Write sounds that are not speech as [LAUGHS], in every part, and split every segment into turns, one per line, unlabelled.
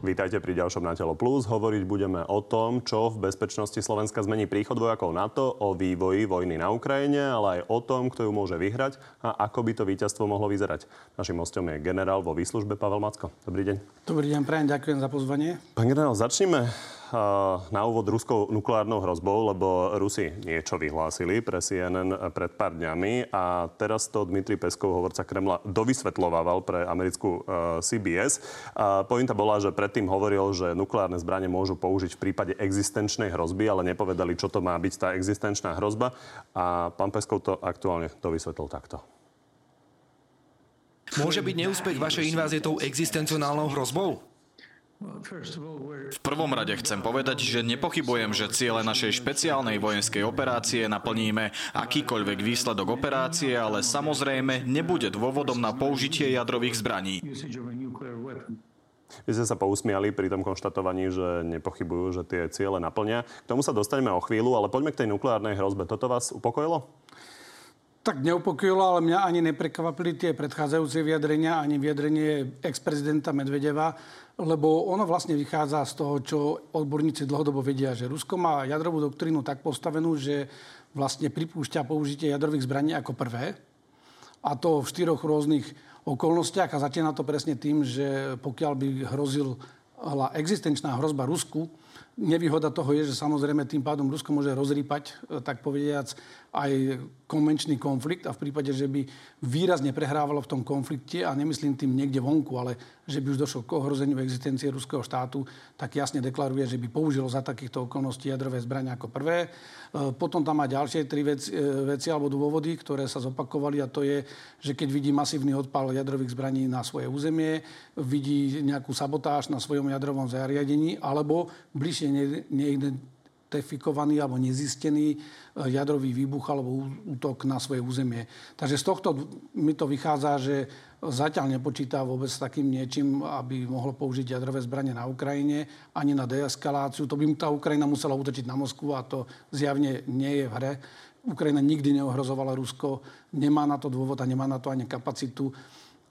Vítajte pri ďalšom Na telo plus. Hovoriť budeme o tom, čo v bezpečnosti Slovenska zmení príchod vojakov NATO, o vývoji vojny na Ukrajine, ale aj o tom, kto ju môže vyhrať a ako by to víťazstvo mohlo vyzerať. Našim hostom je generál vo výslužbe Pavel Macko. Dobrý deň.
Dobrý deň, prajem, ďakujem za pozvanie.
Pán generál, začneme na úvod ruskou nukleárnou hrozbou, lebo Rusi niečo vyhlásili pre CNN pred pár dňami a teraz to Dmitry Peskov, hovorca Kremla, dovysvetlovával pre americkú CBS. A pointa bola, že predtým hovoril, že nukleárne zbranie môžu použiť v prípade existenčnej hrozby, ale nepovedali, čo to má byť tá existenčná hrozba. A pán Peskov to aktuálne dovysvetlil takto.
Môže byť neúspech vašej invázie tou existencionálnou hrozbou?
V prvom rade chcem povedať, že nepochybujem, že ciele našej špeciálnej vojenskej operácie naplníme akýkoľvek výsledok operácie, ale samozrejme nebude dôvodom na použitie jadrových zbraní.
Vy ste sa pousmiali pri tom konštatovaní, že nepochybujú, že tie ciele naplnia. K tomu sa dostaneme o chvíľu, ale poďme k tej nukleárnej hrozbe. Toto vás upokojilo?
Tak neupokojilo, ale mňa ani neprekvapili tie predchádzajúce vyjadrenia, ani vyjadrenie ex-prezidenta Medvedeva, lebo ono vlastne vychádza z toho, čo odborníci dlhodobo vedia, že Rusko má jadrovú doktrínu tak postavenú, že vlastne pripúšťa použitie jadrových zbraní ako prvé. A to v štyroch rôznych okolnostiach a začína to presne tým, že pokiaľ by hrozil existenčná hrozba Rusku, nevýhoda toho je, že samozrejme tým pádom Rusko môže rozrýpať, tak povediac, aj konvenčný konflikt a v prípade, že by výrazne prehrávalo v tom konflikte a nemyslím tým niekde vonku, ale že by už došlo k ohrozeniu existencie ruského štátu, tak jasne deklaruje, že by použilo za takýchto okolností jadrové zbrania ako prvé. E, potom tam má ďalšie tri veci, e, veci alebo dôvody, ktoré sa zopakovali a to je, že keď vidí masívny odpal jadrových zbraní na svoje územie, vidí nejakú sabotáž na svojom jadrovom zariadení alebo bližšie neidentifikovaný alebo nezistený eh, jadrový výbuch alebo útok na svoje územie. Takže z tohto mi to vychádza, že zatiaľ nepočíta vôbec s takým niečím, aby mohlo použiť jadrové zbranie na Ukrajine, ani na deeskaláciu. To by tá Ukrajina musela útočiť na Moskvu a to zjavne nie je v hre. Ukrajina nikdy neohrozovala Rusko, nemá na to dôvod a nemá na to ani kapacitu.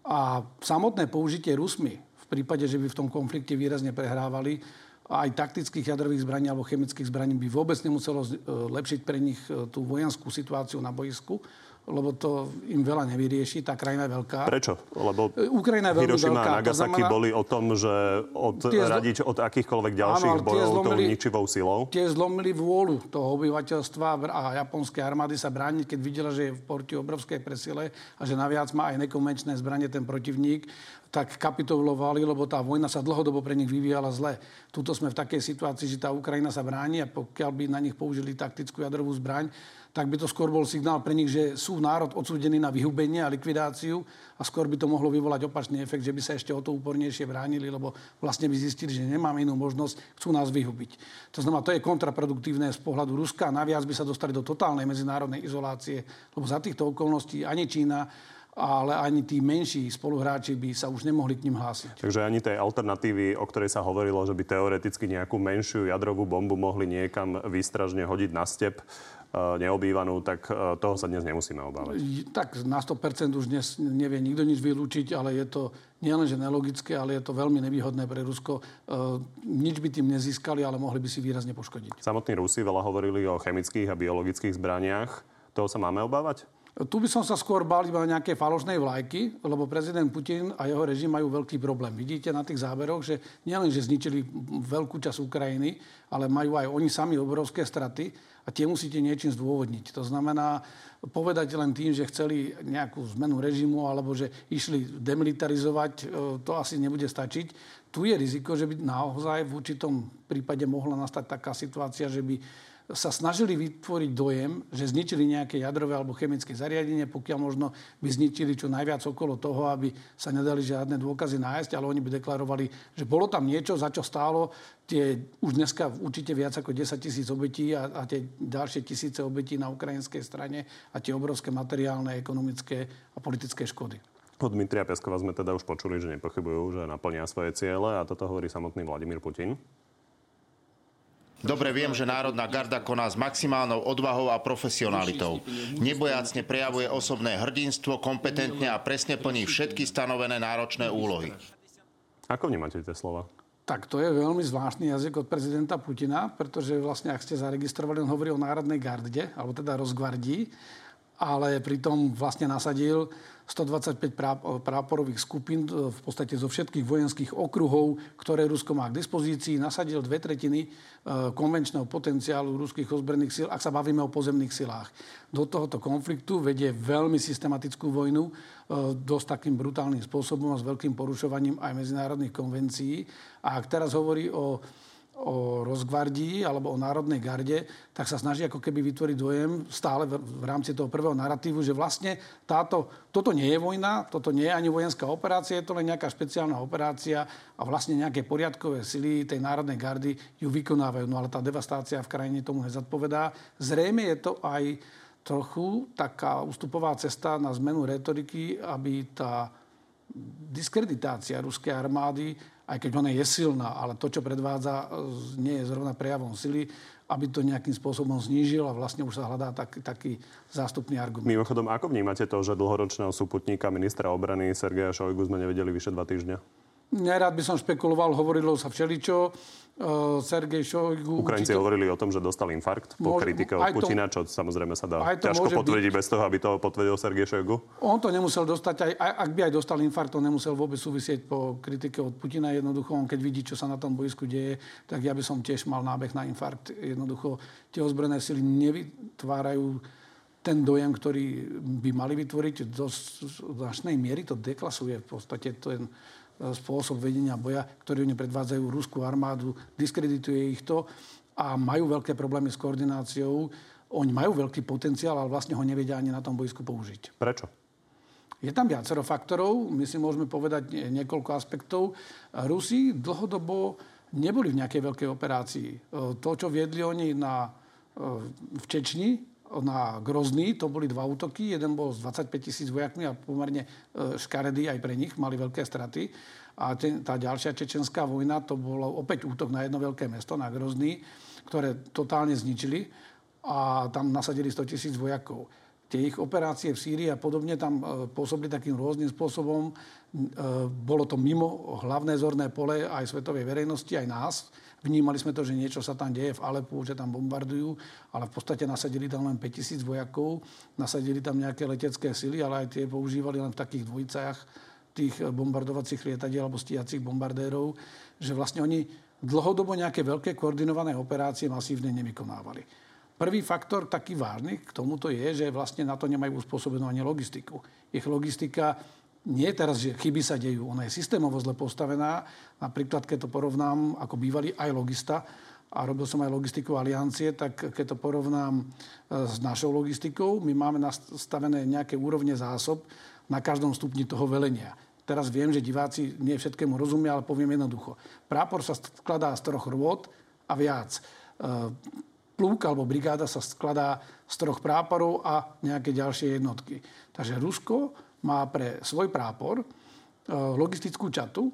A samotné použitie Rusmi v prípade, že by v tom konflikte výrazne prehrávali, aj taktických jadrových zbraní alebo chemických zbraní by vôbec nemuselo e, lepšiť pre nich e, tú vojenskú situáciu na boisku lebo to im veľa nevyrieši. Tá krajina je veľká.
Prečo? Lebo
Ukrajina je veľmi
Hiroshima
veľká.
a Nagasaki znamená, boli o tom, že odradiť od akýchkoľvek ďalších áno, bojov zlomili, tou ničivou silou.
Tie zlomili vôľu toho obyvateľstva a japonskej armády sa brániť, keď videla, že je v porti obrovskej presile a že naviac má aj nekonvenčné zbranie ten protivník tak kapitulovali, lebo tá vojna sa dlhodobo pre nich vyvíjala zle. Tuto sme v takej situácii, že tá Ukrajina sa bráni a pokiaľ by na nich použili taktickú jadrovú zbraň, tak by to skôr bol signál pre nich, že sú národ odsúdený na vyhubenie a likvidáciu a skôr by to mohlo vyvolať opačný efekt, že by sa ešte o to úpornejšie bránili, lebo vlastne by zistili, že nemáme inú možnosť, chcú nás vyhubiť. To znamená, to je kontraproduktívne z pohľadu Ruska a naviac by sa dostali do totálnej medzinárodnej izolácie, lebo za týchto okolností ani Čína, ale ani tí menší spoluhráči by sa už nemohli k ním hlásiť.
Takže ani tej alternatívy, o ktorej sa hovorilo, že by teoreticky nejakú menšiu jadrovú bombu mohli niekam výstražne hodiť na step, neobývanú, tak e, toho sa dnes nemusíme obávať.
Tak na 100% už dnes nevie nikto nič vylúčiť, ale je to nielenže nelogické, ale je to veľmi nevýhodné pre Rusko. E, nič by tým nezískali, ale mohli by si výrazne poškodiť.
Samotní Rusi veľa hovorili o chemických a biologických zbraniach. Toho sa máme obávať?
Tu by som sa skôr bál iba nejaké falošnej vlajky, lebo prezident Putin a jeho režim majú veľký problém. Vidíte na tých záberoch, že nielen, že zničili veľkú časť Ukrajiny, ale majú aj oni sami obrovské straty a tie musíte niečím zdôvodniť. To znamená povedať len tým, že chceli nejakú zmenu režimu alebo že išli demilitarizovať, e, to asi nebude stačiť. Tu je riziko, že by naozaj v určitom prípade mohla nastať taká situácia, že by sa snažili vytvoriť dojem, že zničili nejaké jadrové alebo chemické zariadenie, pokiaľ možno by zničili čo najviac okolo toho, aby sa nedali žiadne dôkazy nájsť, ale oni by deklarovali, že bolo tam niečo, za čo stálo tie už dneska určite viac ako 10 tisíc obetí a, a tie ďalšie tisíce obetí na ukrajinskej strane a tie obrovské materiálne, ekonomické a politické škody.
Od Dmitria Peskova sme teda už počuli, že nepochybujú, že naplnia svoje ciele a toto hovorí samotný Vladimír Putin.
Dobre viem, že Národná garda koná s maximálnou odvahou a profesionalitou. Nebojacne prejavuje osobné hrdinstvo, kompetentne a presne plní všetky stanovené náročné úlohy.
Ako vnímate tie slova?
Tak to je veľmi zvláštny jazyk od prezidenta Putina, pretože vlastne, ak ste zaregistrovali, on hovorí o Národnej garde, alebo teda rozgvardii, ale pritom vlastne nasadil 125 práporových skupín e, v podstate zo všetkých vojenských okruhov, ktoré Rusko má k dispozícii. Nasadil dve tretiny e, konvenčného potenciálu ruských ozbrojených síl, ak sa bavíme o pozemných silách. Do tohoto konfliktu vedie veľmi systematickú vojnu, e, dosť takým brutálnym spôsobom a s veľkým porušovaním aj medzinárodných konvencií. A ak teraz hovorí o o rozgvardii alebo o Národnej garde, tak sa snaží ako keby vytvoriť dojem stále v, rámci toho prvého narratívu, že vlastne táto, toto nie je vojna, toto nie je ani vojenská operácia, je to len nejaká špeciálna operácia a vlastne nejaké poriadkové sily tej Národnej gardy ju vykonávajú. No ale tá devastácia v krajine tomu nezodpovedá. Zrejme je to aj trochu taká ústupová cesta na zmenu retoriky, aby tá diskreditácia ruskej armády aj keď ona je silná, ale to, čo predvádza, nie je zrovna prejavom sily, aby to nejakým spôsobom znížil a vlastne už sa hľadá tak, taký zástupný argument.
Mimochodom, ako vnímate to, že dlhoročného súputníka ministra obrany Sergeja Šojgu sme nevedeli vyše dva týždňa?
Nerád by som špekuloval, hovorilo sa všeličo. Uh, Sergej Šojgu...
Ukrajinci určite... hovorili o tom, že dostal infarkt po môž, kritike od Putina, čo samozrejme sa dá ťažko potvrdiť byť. bez toho, aby to potvrdil Sergej Šojgu.
On to nemusel dostať, aj, ak by aj dostal infarkt, to nemusel vôbec súvisieť po kritike od Putina. Jednoducho, on keď vidí, čo sa na tom boisku deje, tak ja by som tiež mal nábeh na infarkt. Jednoducho, tie ozbrojené sily nevytvárajú ten dojem, ktorý by mali vytvoriť do značnej miery, to deklasuje v podstate ten spôsob vedenia boja, ktorý oni predvádzajú ruskú armádu, diskredituje ich to a majú veľké problémy s koordináciou. Oni majú veľký potenciál, ale vlastne ho nevedia ani na tom boisku použiť.
Prečo?
Je tam viacero faktorov, my si môžeme povedať niekoľko aspektov. Rusi dlhodobo neboli v nejakej veľkej operácii. To, čo viedli oni na, v Čečni, na Grozný, to boli dva útoky. Jeden bol s 25 tisíc vojakmi a pomerne e, škaredý aj pre nich, mali veľké straty. A ten, tá ďalšia čečenská vojna, to bolo opäť útok na jedno veľké mesto, na Grozný, ktoré totálne zničili a tam nasadili 100 tisíc vojakov. Tie ich operácie v Sýrii a podobne tam e, pôsobili takým rôznym spôsobom. E, bolo to mimo hlavné zorné pole aj svetovej verejnosti, aj nás Vnímali sme to, že niečo sa tam deje v Alepu, že tam bombardujú, ale v podstate nasadili tam len 5000 vojakov, nasadili tam nejaké letecké sily, ale aj tie používali len v takých dvojicách tých bombardovacích lietadiel alebo stíjacích bombardérov, že vlastne oni dlhodobo nejaké veľké koordinované operácie masívne nevykonávali. Prvý faktor taký vážny k tomuto je, že vlastne na to nemajú uspôsobenú ani logistiku. Ich logistika nie teraz, že chyby sa dejú, ona je systémovo zle postavená. Napríklad, keď to porovnám ako bývalý aj logista, a robil som aj logistiku aliancie, tak keď to porovnám e, s našou logistikou, my máme nastavené nejaké úrovne zásob na každom stupni toho velenia. Teraz viem, že diváci nie všetkému rozumia, ale poviem jednoducho. Prápor sa skladá z troch rôd a viac. Plúk alebo brigáda sa skladá z troch práporov a nejaké ďalšie jednotky. Takže Rusko má pre svoj prápor e, logistickú čatu,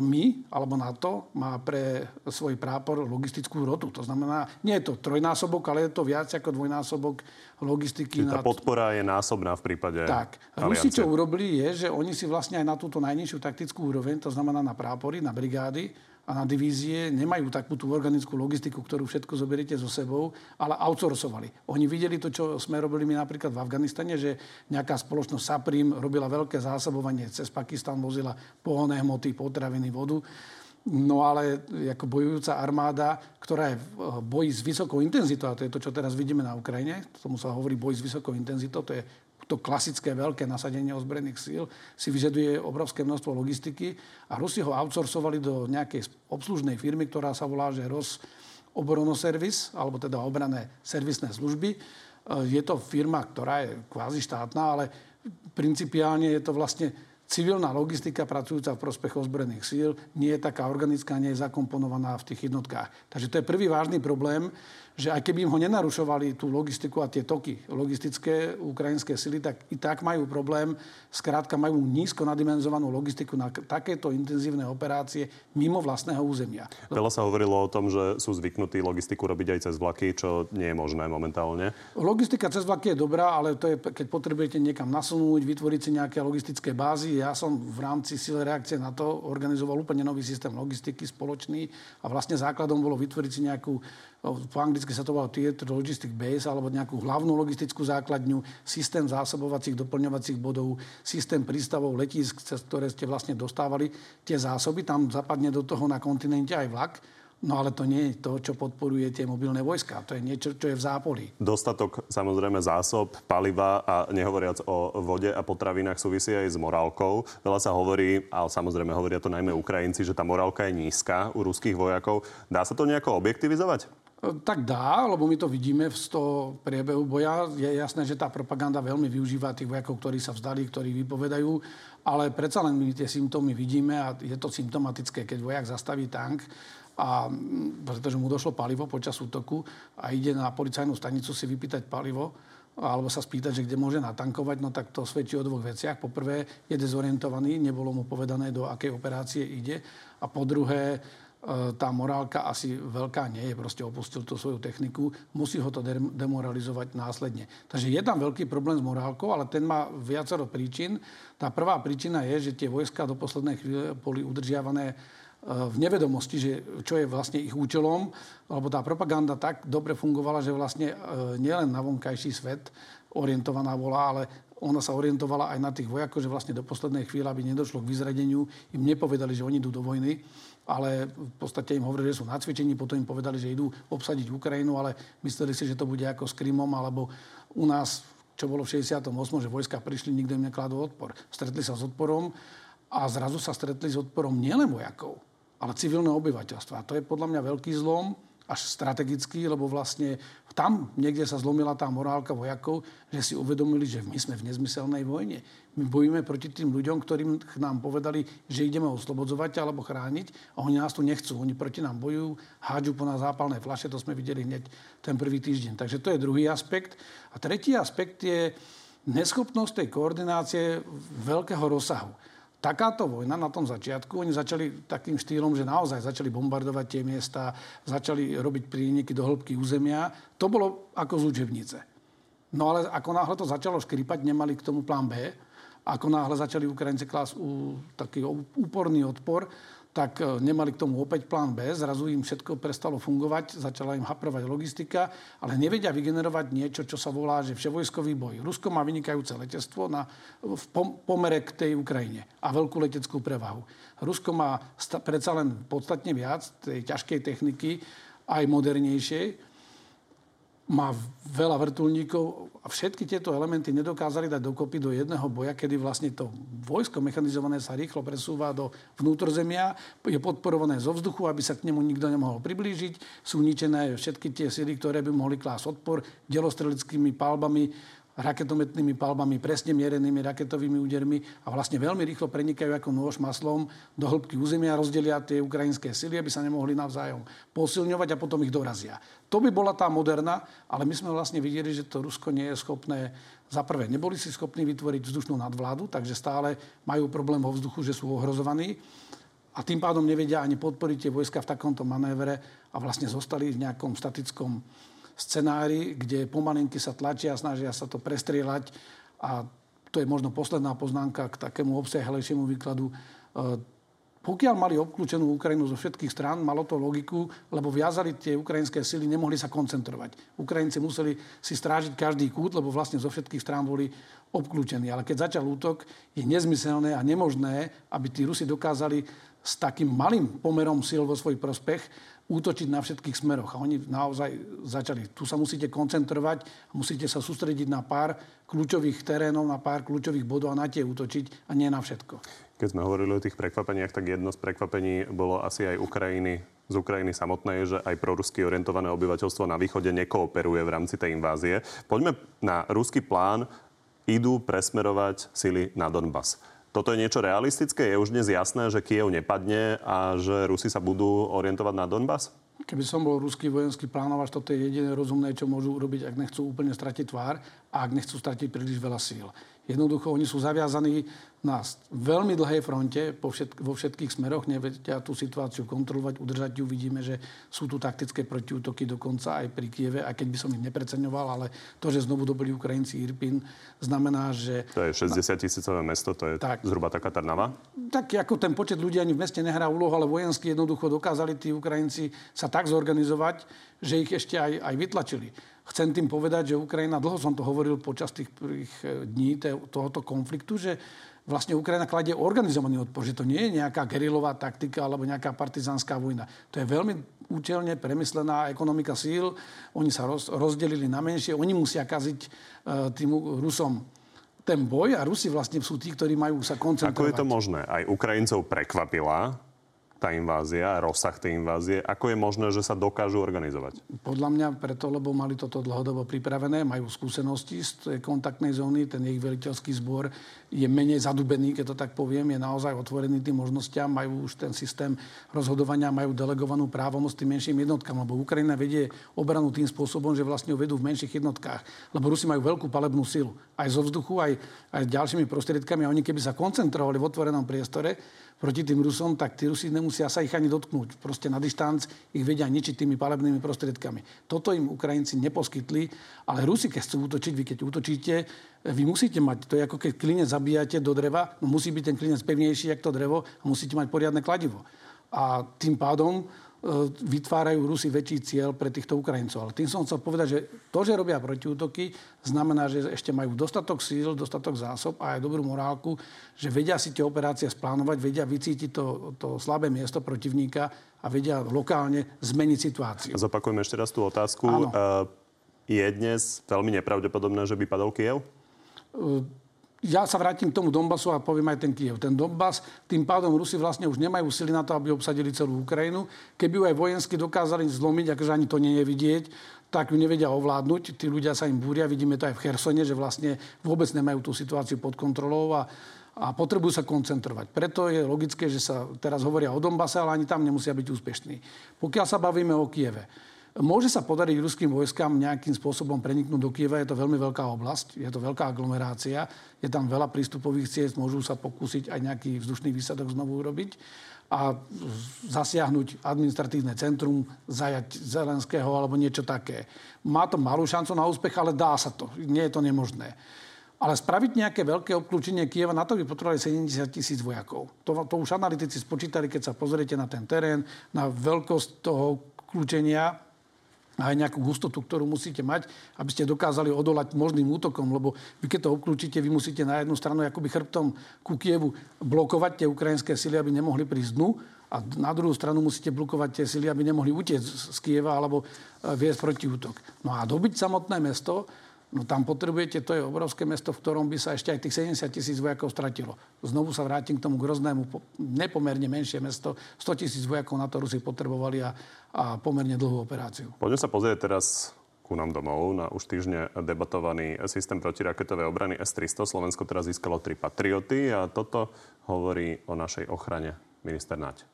my, alebo NATO, má pre svoj prápor logistickú rotu. To znamená, nie je to trojnásobok, ale je to viac ako dvojnásobok logistiky.
Čiže tá podpora je násobná v prípade
Tak. Rusi, čo urobili, je, že oni si vlastne aj na túto najnižšiu taktickú úroveň, to znamená na prápory, na brigády, a na divízie nemajú takú tú organickú logistiku, ktorú všetko zoberiete so sebou, ale outsourcovali. Oni videli to, čo sme robili my napríklad v Afganistane, že nejaká spoločnosť Saprim robila veľké zásobovanie cez Pakistan, vozila pohonné hmoty, potraviny, vodu. No ale ako bojujúca armáda, ktorá je v boji s vysokou intenzitou, a to je to, čo teraz vidíme na Ukrajine, tomu sa hovorí boj s vysokou intenzitou, to je to klasické veľké nasadenie ozbrojených síl si vyžaduje obrovské množstvo logistiky a Rusi ho outsourcovali do nejakej obslužnej firmy, ktorá sa volá, že Ros oboronoservis, alebo teda obrané servisné služby. E, je to firma, ktorá je kvázi štátna, ale principiálne je to vlastne civilná logistika pracujúca v prospech ozbrojených síl nie je taká organická, nie je zakomponovaná v tých jednotkách. Takže to je prvý vážny problém, že aj keby im ho nenarušovali tú logistiku a tie toky logistické ukrajinské sily, tak i tak majú problém. Skrátka majú nízko nadimenzovanú logistiku na takéto intenzívne operácie mimo vlastného územia.
Veľa sa hovorilo o tom, že sú zvyknutí logistiku robiť aj cez vlaky, čo nie je možné momentálne.
Logistika cez vlaky je dobrá, ale to je, keď potrebujete niekam nasunúť, vytvoriť si nejaké logistické bázy, ja som v rámci sile reakcie na to organizoval úplne nový systém logistiky spoločný a vlastne základom bolo vytvoriť si nejakú, po anglicky sa to volalo Theater Logistic Base, alebo nejakú hlavnú logistickú základňu, systém zásobovacích, doplňovacích bodov, systém prístavov, letisk, cez ktoré ste vlastne dostávali tie zásoby. Tam zapadne do toho na kontinente aj vlak No ale to nie je to, čo podporuje tie mobilné vojska. To je niečo, čo je v zápolí.
Dostatok samozrejme zásob, paliva a nehovoriac o vode a potravinách súvisí aj s morálkou. Veľa sa hovorí, ale samozrejme hovoria to najmä Ukrajinci, že tá morálka je nízka u ruských vojakov. Dá sa to nejako objektivizovať?
Tak dá, lebo my to vidíme v toho priebehu boja. Je jasné, že tá propaganda veľmi využíva tých vojakov, ktorí sa vzdali, ktorí vypovedajú, ale predsa len my tie symptómy vidíme a je to symptomatické, keď vojak zastaví tank a pretože mu došlo palivo počas útoku a ide na policajnú stanicu si vypýtať palivo, alebo sa spýtať, že kde môže natankovať, no tak to svedčí o dvoch veciach. Po je dezorientovaný, nebolo mu povedané, do akej operácie ide. A po druhé, tá morálka asi veľká nie je, proste opustil tú svoju techniku, musí ho to demoralizovať následne. Takže je tam veľký problém s morálkou, ale ten má viacero príčin. Tá prvá príčina je, že tie vojska do poslednej chvíle boli udržiavané v nevedomosti, že čo je vlastne ich účelom, lebo tá propaganda tak dobre fungovala, že vlastne e, nielen na vonkajší svet orientovaná bola, ale ona sa orientovala aj na tých vojakov, že vlastne do poslednej chvíle, aby nedošlo k vyzradeniu, im nepovedali, že oni idú do vojny, ale v podstate im hovorili, že sú na cvičení, potom im povedali, že idú obsadiť Ukrajinu, ale mysleli si, že to bude ako s Krymom, alebo u nás, čo bolo v 68., že vojska prišli, nikto im nekladol odpor. Stretli sa s odporom a zrazu sa stretli s odporom nielen vojakov, ale civilné obyvateľstvo. A to je podľa mňa veľký zlom, až strategický, lebo vlastne tam niekde sa zlomila tá morálka vojakov, že si uvedomili, že my sme v nezmyselnej vojne. My bojíme proti tým ľuďom, ktorým nám povedali, že ideme oslobodzovať alebo chrániť a oni nás tu nechcú. Oni proti nám bojujú, hádžu po nás zápalné flaše, to sme videli hneď ten prvý týždeň. Takže to je druhý aspekt. A tretí aspekt je neschopnosť tej koordinácie veľkého rozsahu takáto vojna na tom začiatku, oni začali takým štýlom, že naozaj začali bombardovať tie miesta, začali robiť príniky do hĺbky územia. To bolo ako z učebnice. No ale ako náhle to začalo škripať, nemali k tomu plán B. Ako náhle začali Ukrajinci klásť taký úporný odpor, tak e, nemali k tomu opäť plán B, zrazu im všetko prestalo fungovať, začala im haprovať logistika, ale nevedia vygenerovať niečo, čo sa volá, že vševojskový boj. Rusko má vynikajúce letectvo na, v pomere k tej Ukrajine a veľkú leteckú prevahu. Rusko má sta, predsa len podstatne viac tej ťažkej techniky, aj modernejšej, má veľa vrtulníkov a všetky tieto elementy nedokázali dať dokopy do jedného boja, kedy vlastne to vojsko mechanizované sa rýchlo presúva do vnútrozemia, je podporované zo vzduchu, aby sa k nemu nikto nemohol priblížiť, sú ničené všetky tie sily, ktoré by mohli klásť odpor delostrelickými palbami, raketometnými palbami, presne mierenými raketovými údermi a vlastne veľmi rýchlo prenikajú ako nôž maslom do hĺbky územia, rozdelia tie ukrajinské sily, aby sa nemohli navzájom posilňovať a potom ich dorazia. To by bola tá moderna, ale my sme vlastne videli, že to Rusko nie je schopné za prvé, neboli si schopní vytvoriť vzdušnú nadvládu, takže stále majú problém vo vzduchu, že sú ohrozovaní a tým pádom nevedia ani podporiť tie vojska v takomto manévere a vlastne zostali v nejakom statickom scenári, kde pomalinky sa tlačia, snažia sa to prestrieľať a to je možno posledná poznámka k takému obsiahlejšiemu výkladu. E, pokiaľ mali obklúčenú Ukrajinu zo všetkých strán, malo to logiku, lebo viazali tie ukrajinské sily, nemohli sa koncentrovať. Ukrajinci museli si strážiť každý kút, lebo vlastne zo všetkých strán boli obklúčení. Ale keď začal útok, je nezmyselné a nemožné, aby tí Rusi dokázali s takým malým pomerom síl vo svoj prospech útočiť na všetkých smeroch. A oni naozaj začali. Tu sa musíte koncentrovať, musíte sa sústrediť na pár kľúčových terénov, na pár kľúčových bodov a na tie útočiť a nie na všetko.
Keď sme hovorili o tých prekvapeniach, tak jedno z prekvapení bolo asi aj Ukrajiny, z Ukrajiny samotnej, že aj prorusky orientované obyvateľstvo na východe nekooperuje v rámci tej invázie. Poďme na ruský plán. Idú presmerovať sily na Donbass. Toto je niečo realistické? Je už dnes jasné, že Kiev nepadne a že Rusi sa budú orientovať na Donbass?
Keby som bol ruský vojenský plánovač, toto je jediné rozumné, čo môžu urobiť, ak nechcú úplne stratiť tvár a ak nechcú stratiť príliš veľa síl. Jednoducho oni sú zaviazaní na veľmi dlhej fronte po všetk- vo všetkých smeroch, nevedia tú situáciu kontrolovať, udržať ju. Vidíme, že sú tu taktické protiútoky dokonca aj pri Kieve, aj keď by som ich nepreceňoval, ale to, že znovu dobili Ukrajinci Irpin, znamená, že...
To je 60 tisícové mesto, to je tak, zhruba taká Trnava?
Tak ako ten počet ľudí ani v meste nehrá úlohu, ale vojensky jednoducho dokázali tí Ukrajinci sa tak zorganizovať, že ich ešte aj, aj vytlačili. Chcem tým povedať, že Ukrajina, dlho som to hovoril počas tých prvých eh, dní tohoto konfliktu, že vlastne Ukrajina kladie organizovaný odpor, že to nie je nejaká gerilová taktika alebo nejaká partizánska vojna. To je veľmi účelne premyslená ekonomika síl. Oni sa roz, rozdelili na menšie. Oni musia kaziť uh, tým Rusom ten boj a Rusi vlastne sú tí, ktorí majú sa koncentrovať.
Ako je to možné? Aj Ukrajincov prekvapila tá invázia, rozsah tej invázie, ako je možné, že sa dokážu organizovať?
Podľa mňa preto, lebo mali toto dlhodobo pripravené, majú skúsenosti z tej kontaktnej zóny, ten ich veliteľský zbor je menej zadubený, keď to tak poviem, je naozaj otvorený tým možnostiam, majú už ten systém rozhodovania, majú delegovanú právomoc tým menším jednotkám, lebo Ukrajina vedie obranu tým spôsobom, že vlastne ho vedú v menších jednotkách, lebo Rusi majú veľkú palebnú silu, aj zo vzduchu, aj, aj ďalšími prostriedkami a oni keby sa koncentrovali v otvorenom priestore, proti tým Rusom, tak tí Rusi nemusia sa ich ani dotknúť. Proste na dištanc ich vedia ničiť tými palebnými prostriedkami. Toto im Ukrajinci neposkytli, ale Rusi, keď chcú útočiť, vy keď útočíte, vy musíte mať, to je ako keď klinec zabíjate do dreva, no musí byť ten klinec pevnejší, ako to drevo a musíte mať poriadne kladivo. A tým pádom vytvárajú Rusi väčší cieľ pre týchto Ukrajincov. Ale tým som chcel povedať, že to, že robia protiútoky, znamená, že ešte majú dostatok síl, dostatok zásob a aj dobrú morálku, že vedia si tie operácie splánovať, vedia vycítiť to, to slabé miesto protivníka a vedia lokálne zmeniť situáciu.
Zopakujem ešte raz tú otázku. Áno. E, je dnes veľmi nepravdepodobné, že by padol Kiev?
Ja sa vrátim k tomu Donbasu a poviem aj ten Kiev. Ten Donbas, tým pádom Rusi vlastne už nemajú sily na to, aby obsadili celú Ukrajinu. Keby ju aj vojensky dokázali zlomiť, akože ani to nie je vidieť, tak ju nevedia ovládnuť. Tí ľudia sa im búria. Vidíme to aj v Chersone, že vlastne vôbec nemajú tú situáciu pod kontrolou a, a potrebujú sa koncentrovať. Preto je logické, že sa teraz hovoria o Donbase, ale ani tam nemusia byť úspešní. Pokiaľ sa bavíme o Kieve, Môže sa podariť ruským vojskám nejakým spôsobom preniknúť do Kieva. Je to veľmi veľká oblasť, je to veľká aglomerácia, je tam veľa prístupových ciest, môžu sa pokúsiť aj nejaký vzdušný výsadok znovu urobiť a zasiahnuť administratívne centrum, zajať Zelenského alebo niečo také. Má to malú šancu na úspech, ale dá sa to. Nie je to nemožné. Ale spraviť nejaké veľké obklúčenie Kieva, na to by potrebovali 70 tisíc vojakov. To, to už analytici spočítali, keď sa pozriete na ten terén, na veľkosť toho kľúčenia, aj nejakú hustotu, ktorú musíte mať, aby ste dokázali odolať možným útokom, lebo vy keď to obklúčite, vy musíte na jednu stranu akoby chrbtom ku Kievu blokovať tie ukrajinské sily, aby nemohli prísť dnu a na druhú stranu musíte blokovať tie sily, aby nemohli utiecť z Kieva alebo e, viesť protiútok. No a dobiť samotné mesto, No tam potrebujete, to je obrovské mesto, v ktorom by sa ešte aj tých 70 tisíc vojakov stratilo. Znovu sa vrátim k tomu groznému, nepomerne menšie mesto. 100 tisíc vojakov na to Rusi potrebovali a, a pomerne dlhú operáciu.
Poďme sa pozrieť teraz ku nám domov na už týždne debatovaný systém protiraketovej obrany S-300. Slovensko teraz získalo tri patrioty a toto hovorí o našej ochrane minister Naď.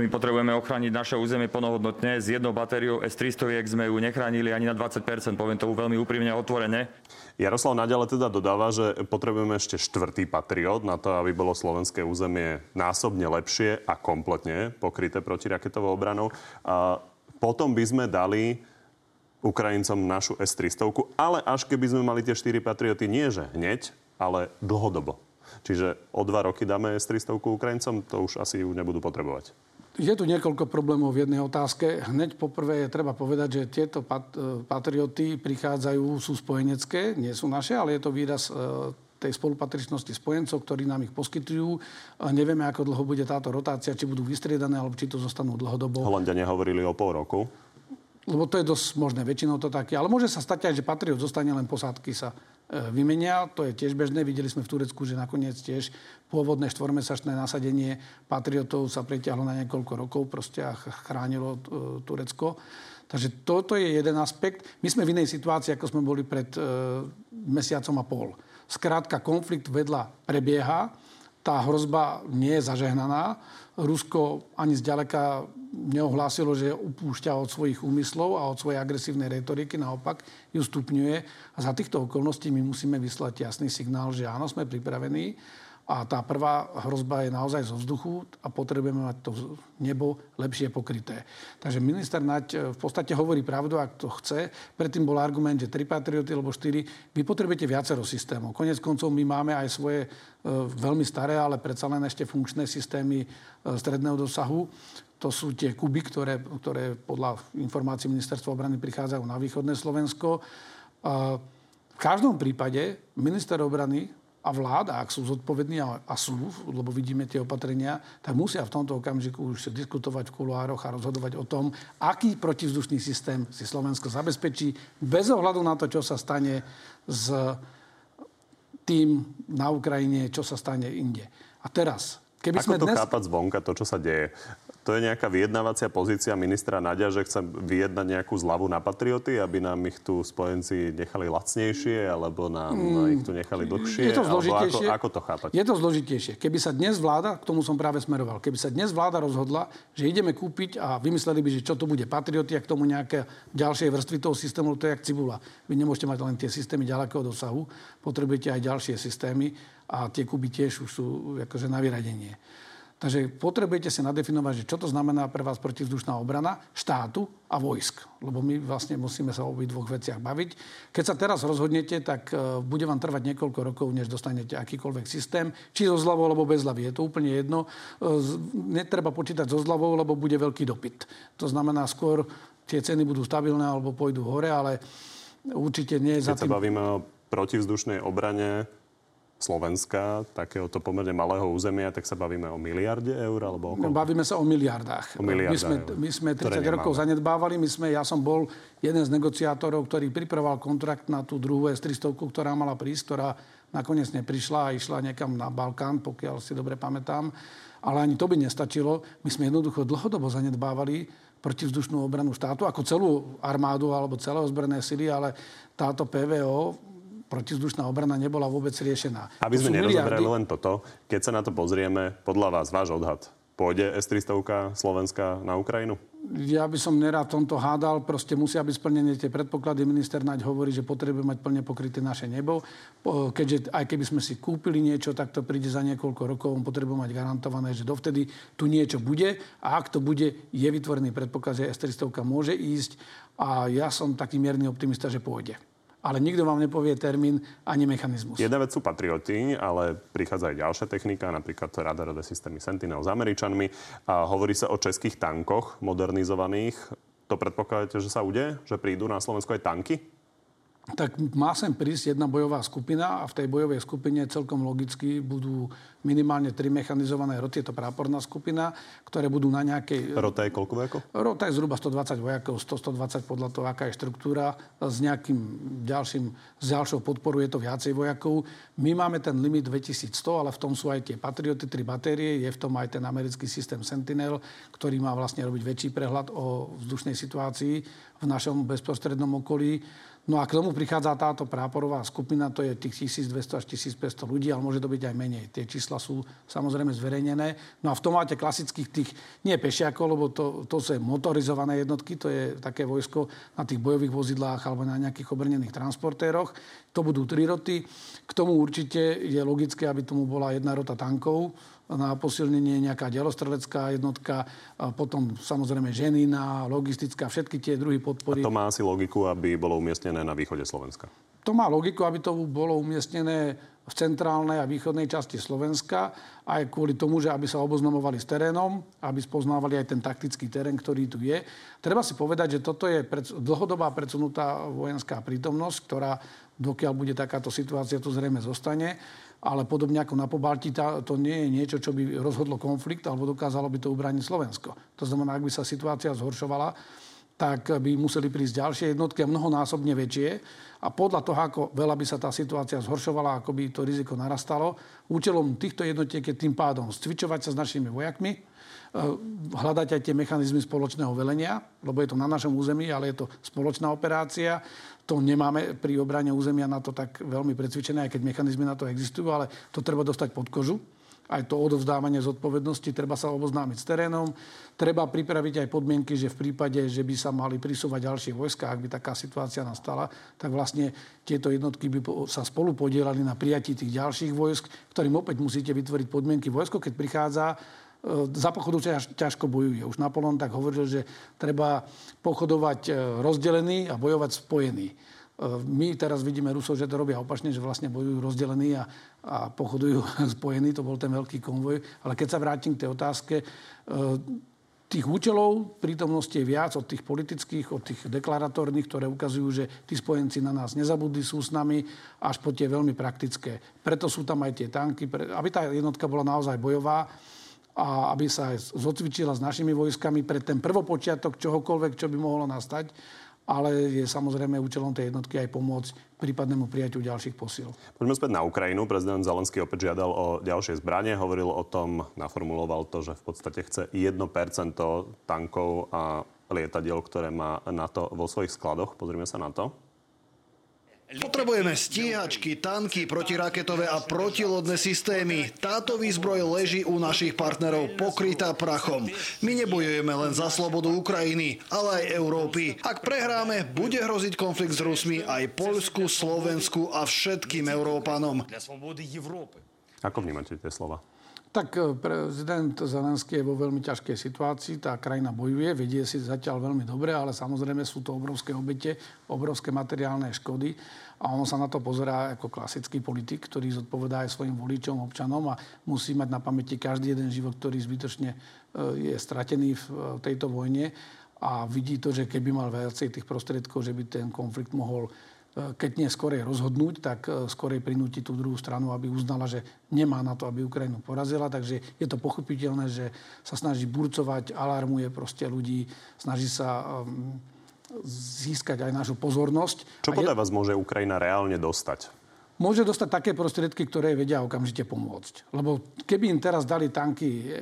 My potrebujeme ochrániť naše územie plnohodnotne. S jednou batériou S-300 sme ju nechránili ani na 20%, poviem to veľmi úprimne a otvorene.
Jaroslav naďalej teda dodáva, že potrebujeme ešte štvrtý patriot na to, aby bolo slovenské územie násobne lepšie a kompletne pokryté protiraketovou obranou. A potom by sme dali Ukrajincom našu S-300, ale až keby sme mali tie 4 patrioty nie že hneď, ale dlhodobo. Čiže o dva roky dáme S-300 Ukrajincom, to už asi ju nebudú potrebovať.
Je tu niekoľko problémov v jednej otázke. Hneď poprvé je treba povedať, že tieto pat- e, patrioty prichádzajú, sú spojenecké, nie sú naše, ale je to výraz e, tej spolupatričnosti spojencov, ktorí nám ich poskytujú. Nevieme, ako dlho bude táto rotácia, či budú vystriedané, alebo či to zostanú dlhodobo.
Holandia hovorili o pol roku.
Lebo to je dosť možné, väčšinou to také. Ale môže sa stať aj, že patriot zostane len posádky sa vymenia. To je tiež bežné. Videli sme v Turecku, že nakoniec tiež pôvodné štvormesačné nasadenie patriotov sa preťahlo na niekoľko rokov proste a chránilo e, Turecko. Takže toto je jeden aspekt. My sme v inej situácii, ako sme boli pred e, mesiacom a pol. Skrátka, konflikt vedľa prebieha tá hrozba nie je zažehnaná. Rusko ani zďaleka neohlásilo, že upúšťa od svojich úmyslov a od svojej agresívnej retoriky, naopak ju stupňuje. A za týchto okolností my musíme vyslať jasný signál, že áno, sme pripravení a tá prvá hrozba je naozaj zo vzduchu a potrebujeme mať to nebo lepšie pokryté. Takže minister Naď e, v podstate hovorí pravdu, ak to chce. Predtým bol argument, že tri patrioty alebo štyri. Vy potrebujete viacero systémov. Konec koncov my máme aj svoje e, veľmi staré, ale predsa len ešte funkčné systémy e, stredného dosahu. To sú tie kuby, ktoré, ktoré podľa informácií ministerstva obrany prichádzajú na východné Slovensko. V každom prípade minister obrany a vláda, ak sú zodpovední a, a sú, lebo vidíme tie opatrenia, tak musia v tomto okamžiku už diskutovať v kuloároch a rozhodovať o tom, aký protivzdušný systém si Slovensko zabezpečí, bez ohľadu na to, čo sa stane s tým na Ukrajine, čo sa stane inde. A teraz,
Keby Ako sme to dnes... chápať zvonka, to, čo sa deje? To je nejaká vyjednávacia pozícia ministra Nadia, že chce vyjednať nejakú zľavu na patrioty, aby nám ich tu spojenci nechali lacnejšie, alebo nám mm, ich tu nechali dlhšie?
Je to zložitejšie.
Ako, ako to chápať?
Je to zložitejšie. Keby sa dnes vláda, k tomu som práve smeroval, keby sa dnes vláda rozhodla, že ideme kúpiť a vymysleli by, že čo to bude patrioty a k tomu nejaké ďalšie vrstvy toho systému, to je jak cibula. Vy nemôžete mať len tie systémy ďalekého dosahu, potrebujete aj ďalšie systémy a tie kuby tiež už sú akože na vyradenie. Takže potrebujete si nadefinovať, že čo to znamená pre vás protivzdušná obrana štátu a vojsk. Lebo my vlastne musíme sa o dvoch veciach baviť. Keď sa teraz rozhodnete, tak e, bude vám trvať niekoľko rokov, než dostanete akýkoľvek systém. Či so zľavou, alebo bez zľavy. Je to úplne jedno. E, netreba počítať so zľavou, lebo bude veľký dopyt. To znamená, skôr tie ceny budú stabilné alebo pôjdu hore, ale určite nie je
za tým... sa bavíme o protivzdušnej obrane, Slovenska, takéhoto pomerne malého územia, tak sa bavíme o miliarde eur? Alebo
o bavíme sa o miliardách.
O
my, sme, my sme 30 rokov zanedbávali. My sme, ja som bol jeden z negociátorov, ktorý pripravoval kontrakt na tú druhú S-300, ktorá mala prísť, ktorá nakoniec neprišla a išla niekam na Balkán, pokiaľ si dobre pamätám. Ale ani to by nestačilo. My sme jednoducho dlhodobo zanedbávali protivzdušnú obranu štátu, ako celú armádu alebo celé ozbrojené sily, ale táto PVO protizdušná obrana nebola vôbec riešená.
Aby sme nerozoberali miliardy... len toto, keď sa na to pozrieme, podľa vás, váš odhad, pôjde S-300 Slovenska na Ukrajinu?
Ja by som nerád tomto hádal, proste musia byť splnené tie predpoklady. Minister Naď hovorí, že potrebuje mať plne pokryté naše nebo. Keďže aj keby sme si kúpili niečo, tak to príde za niekoľko rokov. On potrebuje mať garantované, že dovtedy tu niečo bude. A ak to bude, je vytvorený predpoklad, že S-300 môže ísť. A ja som taký mierny optimista, že pôjde ale nikto vám nepovie termín ani mechanizmus.
Jedna vec sú patrioti, ale prichádza aj ďalšia technika, napríklad radarové systémy Sentinel s Američanmi. A hovorí sa o českých tankoch modernizovaných. To predpokladáte, že sa udeje? Že prídu na Slovensko aj tanky?
Tak má sem prísť jedna bojová skupina a v tej bojovej skupine celkom logicky budú minimálne tri mechanizované roty, je to práporná skupina, ktoré budú na nejakej...
Rota je koľko vojakov?
Rota je zhruba 120 vojakov, 100-120 podľa toho, aká je štruktúra. S nejakým ďalším, s ďalšou podporou je to viacej vojakov. My máme ten limit 2100, ale v tom sú aj tie Patrioty, tri batérie, je v tom aj ten americký systém Sentinel, ktorý má vlastne robiť väčší prehľad o vzdušnej situácii v našom bezprostrednom okolí. No a k tomu prichádza táto práporová skupina, to je tých 1200 až 1500 ľudí, ale môže to byť aj menej. Tie čísla sú samozrejme zverejnené. No a v tom máte klasických tých, nie pešiakov, lebo to, to sú motorizované jednotky, to je také vojsko na tých bojových vozidlách alebo na nejakých obrnených transportéroch. To budú tri roty. K tomu určite je logické, aby tomu bola jedna rota tankov, na posilnenie nejaká delostrelecká jednotka, a potom samozrejme ženina, logistická, všetky tie druhy podpory.
A to má asi logiku, aby bolo umiestnené na východe Slovenska?
To má logiku, aby to bolo umiestnené v centrálnej a východnej časti Slovenska, aj kvôli tomu, že aby sa oboznamovali s terénom, aby spoznávali aj ten taktický terén, ktorý tu je. Treba si povedať, že toto je dlhodobá predsunutá vojenská prítomnosť, ktorá, dokiaľ bude takáto situácia, tu zrejme zostane ale podobne ako na Pobalti, to nie je niečo, čo by rozhodlo konflikt alebo dokázalo by to ubrániť Slovensko. To znamená, ak by sa situácia zhoršovala, tak by museli prísť ďalšie jednotky a mnohonásobne väčšie. A podľa toho, ako veľa by sa tá situácia zhoršovala, ako by to riziko narastalo, účelom týchto jednotiek je tým pádom cvičovať sa s našimi vojakmi, Eh, hľadať aj tie mechanizmy spoločného velenia, lebo je to na našom území, ale je to spoločná operácia. To nemáme pri obrane územia na to tak veľmi precvičené, aj keď mechanizmy na to existujú, ale to treba dostať pod kožu aj to odovzdávanie zodpovednosti, treba sa oboznámiť s terénom, treba pripraviť aj podmienky, že v prípade, že by sa mali prisúvať ďalšie vojska, ak by taká situácia nastala, tak vlastne tieto jednotky by sa spolu podielali na prijatí tých ďalších vojsk, ktorým opäť musíte vytvoriť podmienky. Vojsko, keď prichádza, e, za pochodu ťaž, ťažko bojuje. Už Napoleon tak hovoril, že treba pochodovať e, rozdelený a bojovať spojený. E, my teraz vidíme Rusov, že to robia opačne, že vlastne bojujú rozdelení a, a pochodujú [LAUGHS] spojení. To bol ten veľký konvoj. Ale keď sa vrátim k tej otázke, tých účelov prítomnosti je viac od tých politických, od tých deklaratórnych, ktoré ukazujú, že tí spojenci na nás nezabudli, sú s nami, až po tie veľmi praktické. Preto sú tam aj tie tanky, aby tá jednotka bola naozaj bojová a aby sa aj zocvičila s našimi vojskami pre ten prvopočiatok čohokoľvek, čo by mohlo nastať ale je samozrejme účelom tej jednotky aj pomôcť prípadnému prijaťu ďalších posiel.
Poďme späť na Ukrajinu. Prezident Zelenský opäť žiadal o ďalšie zbranie. Hovoril o tom, naformuloval to, že v podstate chce 1% tankov a lietadiel, ktoré má NATO vo svojich skladoch. Pozrime sa na to.
Potrebujeme stíhačky, tanky, protiraketové a protilodné systémy. Táto výzbroj leží u našich partnerov pokrytá prachom. My nebojujeme len za slobodu Ukrajiny, ale aj Európy. Ak prehráme, bude hroziť konflikt s Rusmi aj Poľsku, Slovensku a všetkým Európanom.
Ako vnímate tie slova?
Tak e, prezident Zelenský je vo veľmi ťažkej situácii. Tá krajina bojuje, vedie si zatiaľ veľmi dobre, ale samozrejme sú to obrovské obete, obrovské materiálne škody. A on sa na to pozerá ako klasický politik, ktorý zodpovedá aj svojim voličom, občanom a musí mať na pamäti každý jeden život, ktorý zbytočne e, je stratený v e, tejto vojne. A vidí to, že keby mal viacej tých prostriedkov, že by ten konflikt mohol keď nie skorej rozhodnúť, tak e, skorej prinútiť tú druhú stranu, aby uznala, že nemá na to, aby Ukrajinu porazila. Takže je to pochopiteľné, že sa snaží burcovať, alarmuje proste ľudí, snaží sa um, získať aj našu pozornosť.
Čo podľa je... vás môže Ukrajina reálne dostať?
Môže dostať také prostriedky, ktoré vedia okamžite pomôcť. Lebo keby im teraz dali tanky e,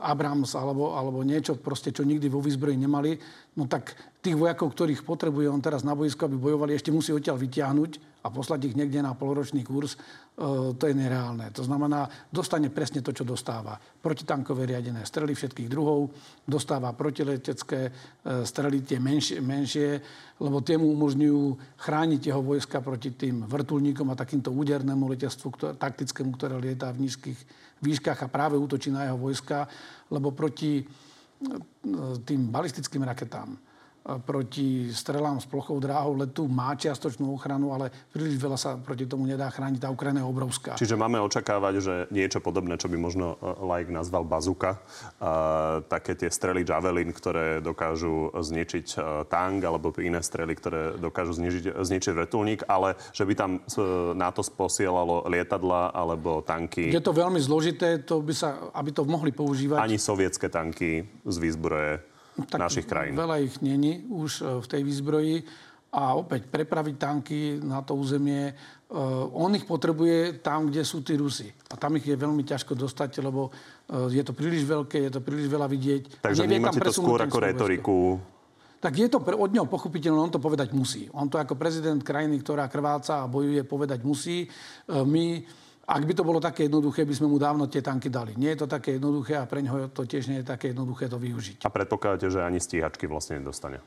Abrams alebo, alebo niečo, proste, čo nikdy vo výzbroji nemali, no tak tých vojakov, ktorých potrebuje on teraz na boisku, aby bojovali, ešte musí odtiaľ vyťahnuť a poslať ich niekde na poloročný kurz, e, to je nereálne. To znamená, dostane presne to, čo dostáva. Protitankové riadené strely všetkých druhov, dostáva protiletecké e, strely tie menšie, menšie, lebo tie mu umožňujú chrániť jeho vojska proti tým vrtulníkom a takýmto údernému letectvu ktoré, taktickému, ktoré lietá v nízkych výškach a práve útočí na jeho vojska, lebo proti e, tým balistickým raketám proti strelám s plochou dráhou letu má čiastočnú ochranu, ale príliš veľa sa proti tomu nedá chrániť. Tá Ukrajina je obrovská.
Čiže máme očakávať, že niečo podobné, čo by možno e, like nazval bazuka, a, také tie strely Javelin, ktoré dokážu zničiť e, tank, alebo iné strely, ktoré dokážu zničiť, zničiť vrtulník, ale že by tam e, NATO posielalo lietadla alebo tanky.
Je to veľmi zložité, to by sa, aby to mohli používať.
Ani sovietské tanky z výzbroje tak našich krajín.
Veľa ich není už e, v tej výzbroji. A opäť prepraviť tanky na to územie, uh, on ich potrebuje tam, kde sú tí Rusi. A tam ich je veľmi ťažko dostať, lebo uh, je to príliš veľké, je to príliš veľa vidieť.
Takže vnímate to skôr ako retoriku?
Tak je to pre, od neho pochopiteľné, on to povedať musí. On to ako prezident krajiny, ktorá krváca a bojuje, povedať musí. My ak by to bolo také jednoduché, by sme mu dávno tie tanky dali. Nie je to také jednoduché a pre ňoho to tiež nie je také jednoduché to využiť.
A predpokladáte, že ani stíhačky vlastne nedostane?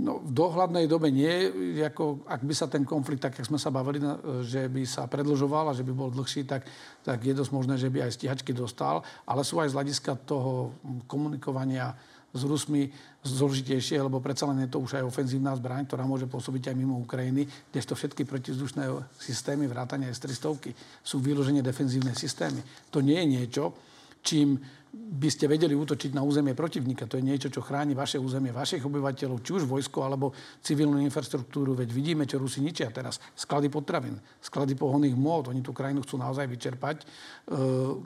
No, v dohľadnej dobe nie. Ako, ak by sa ten konflikt, tak jak sme sa bavili, že by sa predlžoval a že by bol dlhší, tak, tak je dosť možné, že by aj stíhačky dostal. Ale sú aj z hľadiska toho komunikovania s Rusmi zložitejšie, lebo predsa len je to už aj ofenzívna zbraň, ktorá môže pôsobiť aj mimo Ukrajiny, kdežto všetky protivzdušné systémy, vrátane S-300 sú vyložene defenzívne systémy. To nie je niečo, čím by ste vedeli útočiť na územie protivníka. To je niečo, čo chráni vaše územie, vašich obyvateľov, či už vojsko alebo civilnú infraštruktúru. Veď vidíme, čo Rusi ničia teraz. Sklady potravín, sklady pohonných mód. Oni tú krajinu chcú naozaj vyčerpať. E,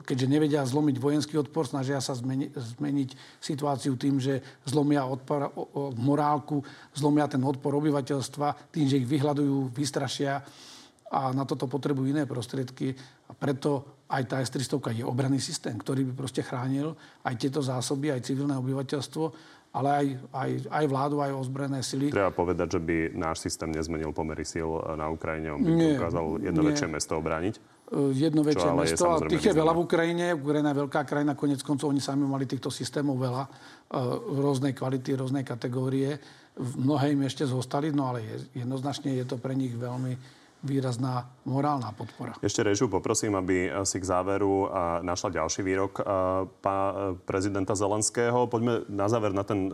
keďže nevedia zlomiť vojenský odpor, snažia sa zmeni- zmeniť situáciu tým, že zlomia odpor, morálku, zlomia ten odpor obyvateľstva, tým, že ich vyhľadujú, vystrašia a na toto potrebujú iné prostriedky. A preto aj tá S-300 je obranný systém, ktorý by proste chránil aj tieto zásoby, aj civilné obyvateľstvo. Ale aj, aj, aj vládu, aj ozbrojené sily.
Treba povedať, že by náš systém nezmenil pomery síl na Ukrajine. On by nie, dokázal jedno nie. väčšie mesto obrániť.
E, jedno väčšie Čo, mesto. A tých je veľa v Ukrajine. Ukrajina je veľká krajina, konec koncov oni sami mali týchto systémov veľa. E, rôznej kvality, rôznej kategórie. Mnohé im ešte zostali, no ale jednoznačne je to pre nich veľmi výrazná morálna podpora.
Ešte Režu poprosím, aby si k záveru našla ďalší výrok pá prezidenta Zelenského. Poďme na záver na ten e,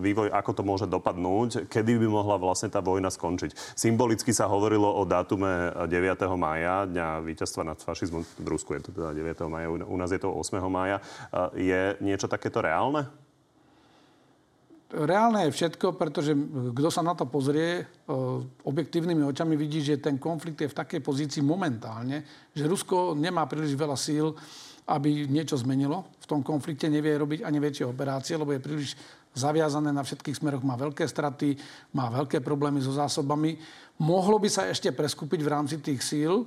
vývoj, ako to môže dopadnúť, kedy by mohla vlastne tá vojna skončiť. Symbolicky sa hovorilo o dátume 9. mája, dňa víťazstva nad fašizmom. V Rusku je to teda 9. mája, u nás je to 8. mája. Je niečo takéto reálne?
Reálne je všetko, pretože kto sa na to pozrie, e, objektívnymi očami vidí, že ten konflikt je v takej pozícii momentálne, že Rusko nemá príliš veľa síl, aby niečo zmenilo. V tom konflikte nevie robiť ani väčšie operácie, lebo je príliš zaviazané na všetkých smeroch, má veľké straty, má veľké problémy so zásobami. Mohlo by sa ešte preskúpiť v rámci tých síl,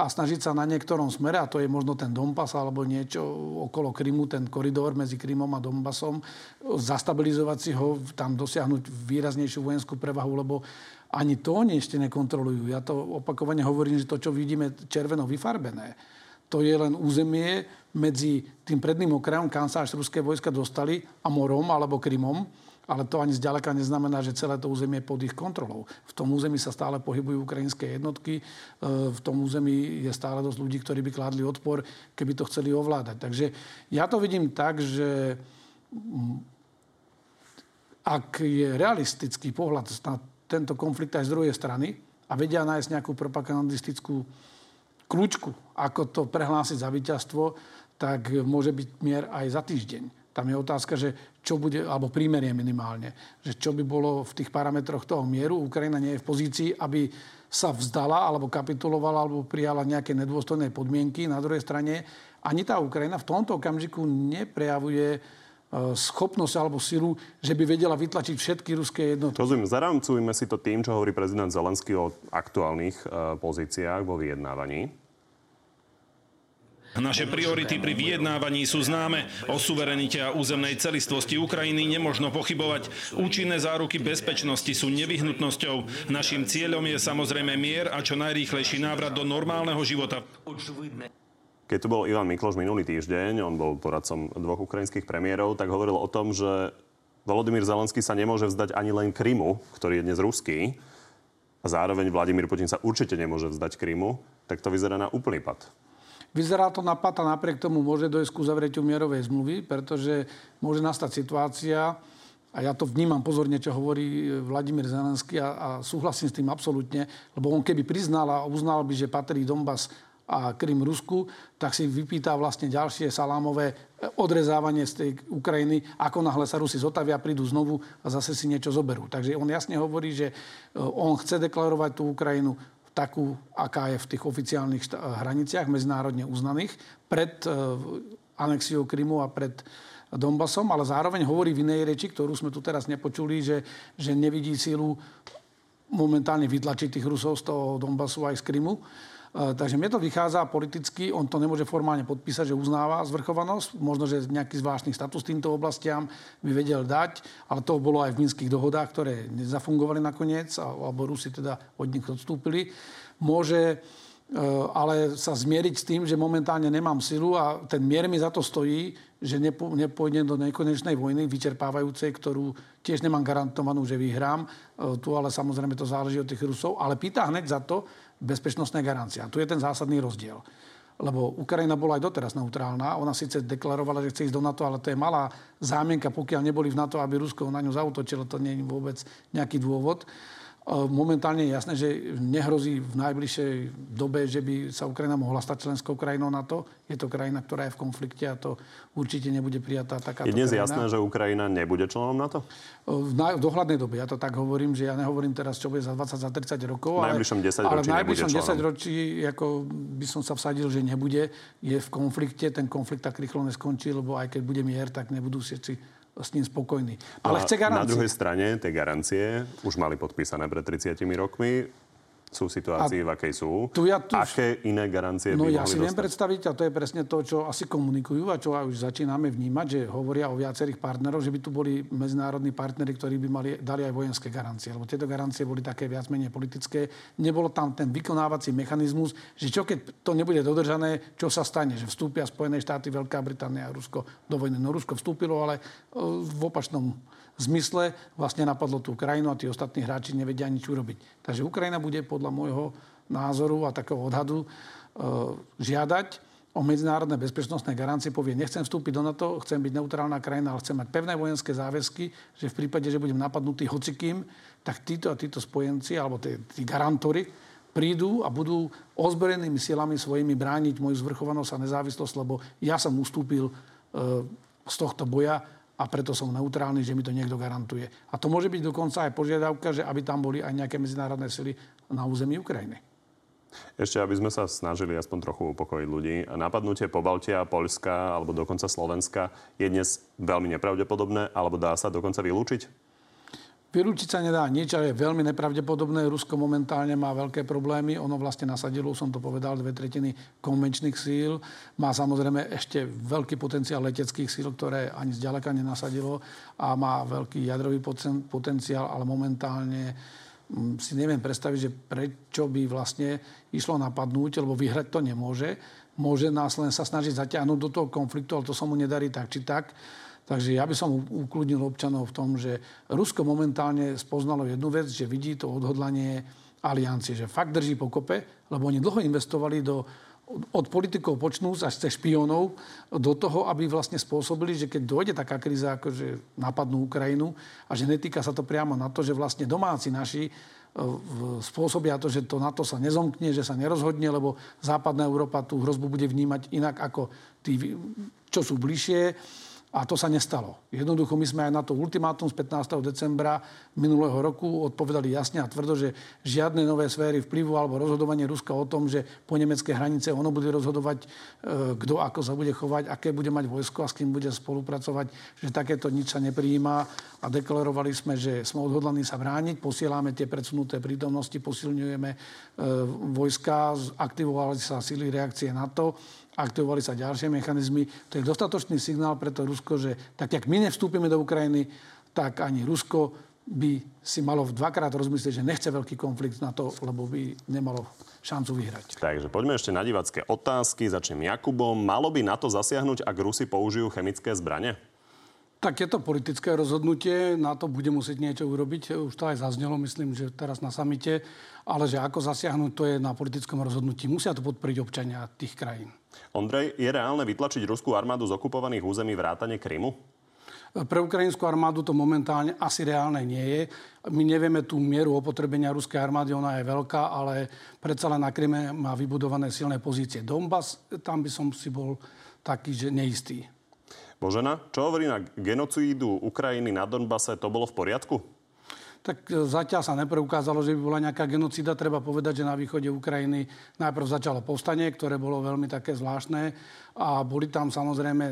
a snažiť sa na niektorom smere, a to je možno ten Donbass alebo niečo okolo Krymu, ten koridor medzi Krymom a Donbassom, zastabilizovať si ho, tam dosiahnuť výraznejšiu vojenskú prevahu, lebo ani to oni ešte nekontrolujú. Ja to opakovane hovorím, že to, čo vidíme červeno vyfarbené, to je len územie medzi tým predným okrajom, kam sa až ruské vojska dostali, a morom alebo Krymom ale to ani zďaleka neznamená, že celé to územie je pod ich kontrolou. V tom území sa stále pohybujú ukrajinské jednotky, e, v tom území je stále dosť ľudí, ktorí by kládli odpor, keby to chceli ovládať. Takže ja to vidím tak, že mm, ak je realistický pohľad na tento konflikt aj z druhej strany a vedia nájsť nejakú propagandistickú kľúčku, ako to prehlásiť za víťazstvo, tak môže byť mier aj za týždeň. Tam je otázka, že čo bude, alebo prímerie minimálne, že čo by bolo v tých parametroch toho mieru. Ukrajina nie je v pozícii, aby sa vzdala alebo kapitulovala alebo prijala nejaké nedôstojné podmienky. Na druhej strane ani tá Ukrajina v tomto okamžiku neprejavuje e, schopnosť alebo silu, že by vedela vytlačiť všetky ruské jednotky.
Rozumiem. Zarámcujme si to tým, čo hovorí prezident Zelenský o aktuálnych e, pozíciách vo vyjednávaní.
Naše priority pri vyjednávaní sú známe. O suverenite a územnej celistvosti Ukrajiny nemožno pochybovať. Účinné záruky bezpečnosti sú nevyhnutnosťou. Našim cieľom je samozrejme mier a čo najrýchlejší návrat do normálneho života.
Keď tu bol Ivan Mikloš minulý týždeň, on bol poradcom dvoch ukrajinských premiérov, tak hovoril o tom, že Volodymyr Zelenský sa nemôže vzdať ani len Krymu, ktorý je dnes ruský, a zároveň Vladimír Putin sa určite nemôže vzdať Krymu, tak to vyzerá na úplný pad.
Vyzerá to na a napriek tomu môže dojsť ku zavretiu mierovej zmluvy, pretože môže nastať situácia, a ja to vnímam pozorne, čo hovorí Vladimír Zelenský a, a súhlasím s tým absolútne, lebo on keby priznal a uznal by, že patrí Donbass a Krym Rusku, tak si vypýta vlastne ďalšie salámové odrezávanie z tej Ukrajiny, ako náhle sa Rusi zotavia, prídu znovu a zase si niečo zoberú. Takže on jasne hovorí, že e, on chce deklarovať tú Ukrajinu takú, aká je v tých oficiálnych hraniciach medzinárodne uznaných pred e, anexiou Krymu a pred Donbasom, ale zároveň hovorí v inej reči, ktorú sme tu teraz nepočuli, že, že nevidí sílu momentálne vytlačiť tých Rusov z toho Donbasu aj z Krymu. E, takže mne to vychádza politicky, on to nemôže formálne podpísať, že uznáva zvrchovanosť, možno, že nejaký zvláštny status týmto oblastiam by vedel dať, ale to bolo aj v minských dohodách, ktoré nezafungovali nakoniec, alebo Rusi teda od nich odstúpili. Môže e, ale sa zmieriť s tým, že momentálne nemám silu a ten mier mi za to stojí, že nepo, nepôjdem do nekonečnej vojny vyčerpávajúcej, ktorú tiež nemám garantovanú, že vyhrám. E, tu ale samozrejme to záleží od tých Rusov, ale pýta hneď za to, bezpečnostné garancie. A tu je ten zásadný rozdiel. Lebo Ukrajina bola aj doteraz neutrálna. Ona síce deklarovala, že chce ísť do NATO, ale to je malá zámienka, pokiaľ neboli v NATO, aby Rusko na ňu zautočilo. To nie je vôbec nejaký dôvod. Momentálne je jasné, že nehrozí v najbližšej dobe, že by sa Ukrajina mohla stať členskou krajinou NATO. Je to krajina, ktorá je v konflikte a to určite nebude prijatá taká.
Je dnes krajina. jasné, že Ukrajina nebude členom NATO?
V, na, v dohľadnej dobe. Ja to tak hovorím, že ja nehovorím teraz, čo bude za 20, za 30 rokov.
V najbližšom 10
ale, ale
v
najbližšom 10 ročí ako by som sa vsadil, že nebude. Je v konflikte. Ten konflikt tak rýchlo neskončí, lebo aj keď bude mier, tak nebudú všetci s ním spokojní. Ale
chce garancie. Na druhej strane tie garancie už mali podpísané pred 30 rokmi. Sú situácii, a v akej sú.
Tu ja tu...
Aké iné garancie
no,
by
ja si
dostať?
viem predstaviť, a to je presne to, čo asi komunikujú a čo už začíname vnímať, že hovoria o viacerých partnerov, že by tu boli medzinárodní partnery, ktorí by mali, dali aj vojenské garancie. Lebo tieto garancie boli také viac menej politické. Nebolo tam ten vykonávací mechanizmus, že čo keď to nebude dodržané, čo sa stane, že vstúpia Spojené štáty, Veľká Británia a Rusko do vojny. No Rusko vstúpilo, ale e, v opačnom zmysle vlastne napadlo tú krajinu a tí ostatní hráči nevedia nič urobiť. Takže Ukrajina bude podľa môjho názoru a takého odhadu e, žiadať o medzinárodné bezpečnostné garancie, povie, nechcem vstúpiť do NATO, chcem byť neutrálna krajina, ale chcem mať pevné vojenské záväzky, že v prípade, že budem napadnutý hocikým, tak títo a títo spojenci, alebo tí, tí garantory, prídu a budú ozbrojenými silami svojimi brániť moju zvrchovanosť a nezávislosť, lebo ja som ustúpil e, z tohto boja a preto som neutrálny, že mi to niekto garantuje. A to môže byť dokonca aj požiadavka, že aby tam boli aj nejaké medzinárodné sily na území Ukrajiny.
Ešte, aby sme sa snažili aspoň trochu upokojiť ľudí. Napadnutie Pobaltia, Poľska alebo dokonca Slovenska je dnes veľmi nepravdepodobné, alebo dá sa dokonca vylúčiť?
Vylúčiť sa nedá nič, ale je veľmi nepravdepodobné. Rusko momentálne má veľké problémy. Ono vlastne nasadilo, som to povedal, dve tretiny konvenčných síl. Má samozrejme ešte veľký potenciál leteckých síl, ktoré ani zďaleka nenasadilo. A má veľký jadrový potenciál, ale momentálne mm, si neviem predstaviť, že prečo by vlastne išlo napadnúť, lebo vyhrať to nemôže. Môže nás sa snažiť zaťahnuť do toho konfliktu, ale to sa mu nedarí tak či tak. Takže ja by som ukludnil občanov v tom, že Rusko momentálne spoznalo jednu vec, že vidí to odhodlanie aliancie, že fakt drží pokope, lebo oni dlho investovali do, od politikov počnúť až cez špionov do toho, aby vlastne spôsobili, že keď dojde taká kríza, ako že napadnú Ukrajinu a že netýka sa to priamo na to, že vlastne domáci naši e, spôsobia to, že to NATO sa nezomkne, že sa nerozhodne, lebo západná Európa tú hrozbu bude vnímať inak ako tí, čo sú bližšie a to sa nestalo. Jednoducho my sme aj na to ultimátum z 15. decembra minulého roku odpovedali jasne a tvrdo, že žiadne nové sféry vplyvu alebo rozhodovanie Ruska o tom, že po nemecké hranice ono bude rozhodovať, e, kto ako sa bude chovať, aké bude mať vojsko a s kým bude spolupracovať, že takéto nič sa neprijíma a deklarovali sme, že sme odhodlaní sa brániť, posielame tie predsunuté prítomnosti, posilňujeme e, vojska, aktivovali sa síly reakcie na to aktivovali sa ďalšie mechanizmy. To je dostatočný signál pre to Rusko, že tak, jak my nevstúpime do Ukrajiny, tak ani Rusko by si malo dvakrát rozmyslieť, že nechce veľký konflikt na to, lebo by nemalo šancu vyhrať.
Takže poďme ešte na divacké otázky. Začnem Jakubom. Malo by na to zasiahnuť, ak Rusi použijú chemické zbranie?
Tak je to politické rozhodnutie, na to bude musieť niečo urobiť. Už to aj zaznelo, myslím, že teraz na samite. Ale že ako zasiahnuť, to je na politickom rozhodnutí. Musia to podporiť občania tých krajín.
Ondrej, je reálne vytlačiť ruskú armádu z okupovaných území vrátane Krymu?
Pre ukrajinskú armádu to momentálne asi reálne nie je. My nevieme tú mieru opotrebenia ruskej armády, ona je veľká, ale predsa len na Kryme má vybudované silné pozície. Donbass, tam by som si bol taký, že neistý.
Božena, čo hovorí na genocídu Ukrajiny na Donbase, to bolo v poriadku?
Tak e, zatiaľ sa nepreukázalo, že by bola nejaká genocída. Treba povedať, že na východe Ukrajiny najprv začalo povstanie, ktoré bolo veľmi také zvláštne a boli tam samozrejme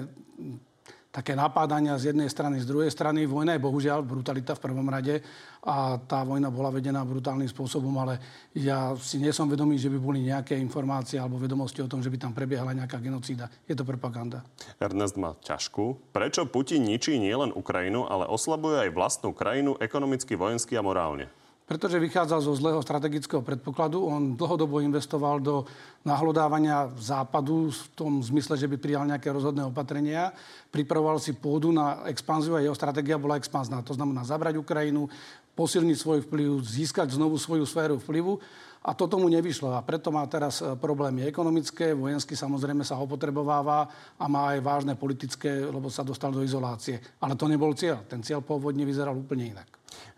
také napádania z jednej strany, z druhej strany. Vojna je bohužiaľ brutalita v prvom rade a tá vojna bola vedená brutálnym spôsobom, ale ja si nie som vedomý, že by boli nejaké informácie alebo vedomosti o tom, že by tam prebiehala nejaká genocída. Je to propaganda.
Ernest má ťažkú. Prečo Putin ničí nielen Ukrajinu, ale oslabuje aj vlastnú krajinu ekonomicky, vojensky a morálne?
Pretože vychádzal zo zlého strategického predpokladu. On dlhodobo investoval do nahlodávania západu v tom zmysle, že by prijal nejaké rozhodné opatrenia. Pripravoval si pôdu na expanziu a jeho stratégia bola expanzná. To znamená zabrať Ukrajinu, posilniť svoj vplyv, získať znovu svoju sféru vplyvu. A to tomu nevyšlo. A preto má teraz e, problémy ekonomické, vojensky samozrejme sa opotrebováva a má aj vážne politické, lebo sa dostal do izolácie. Ale to nebol cieľ. Ten cieľ pôvodne vyzeral úplne inak.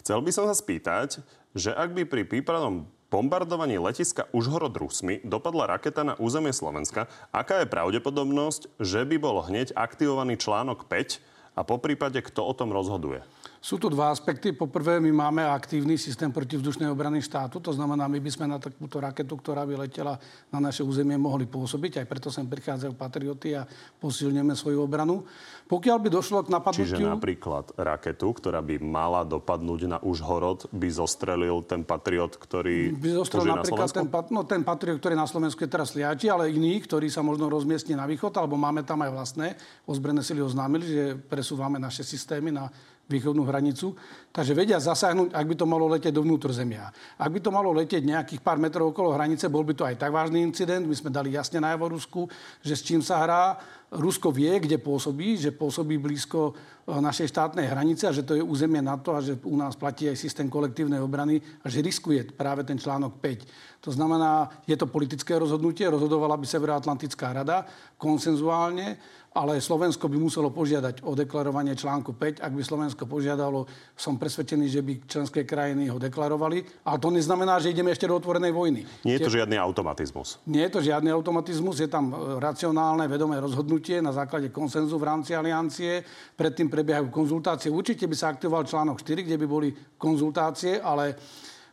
Chcel by som sa spýtať, že ak by pri prípadnom bombardovaní letiska Užhorod Rusmi dopadla raketa na územie Slovenska, aká je pravdepodobnosť, že by bol hneď aktivovaný článok 5 a po prípade kto o tom rozhoduje?
Sú tu dva aspekty. Poprvé, my máme aktívny systém protivzdušnej obrany štátu. To znamená, my by sme na takúto raketu, ktorá by letela na naše územie, mohli pôsobiť. Aj preto sem prichádzajú patrioty a posilňujeme svoju obranu. Pokiaľ by došlo k napadnutiu...
Čiže napríklad raketu, ktorá by mala dopadnúť na Užhorod, by zostrelil ten patriot, ktorý by zostrelil napríklad
ten, no, ten patriot, ktorý na Slovensku je teraz sliači, ale iný, ktorý sa možno rozmiestni na východ, alebo máme tam aj vlastné. Ozbrojené sily oznámili, že presúvame naše systémy na východnú hranicu. Takže vedia zasáhnuť, ak by to malo letieť do zemia. Ak by to malo letieť nejakých pár metrov okolo hranice, bol by to aj tak vážny incident. My sme dali jasne najavo Rusku, že s čím sa hrá. Rusko vie, kde pôsobí, že pôsobí blízko e, našej štátnej hranice a že to je územie NATO a že u nás platí aj systém kolektívnej obrany a že riskuje práve ten článok 5. To znamená, je to politické rozhodnutie, rozhodovala by Severoatlantická rada konsenzuálne ale Slovensko by muselo požiadať o deklarovanie článku 5. Ak by Slovensko požiadalo, som presvedčený, že by členské krajiny ho deklarovali. Ale to neznamená, že ideme ešte do otvorenej vojny.
Nie je to žiadny automatizmus.
Nie je to žiadny automatizmus. Je tam e, racionálne, vedomé rozhodnutie na základe konsenzu v rámci aliancie. Predtým prebiehajú konzultácie. Určite by sa aktivoval článok 4, kde by boli konzultácie, ale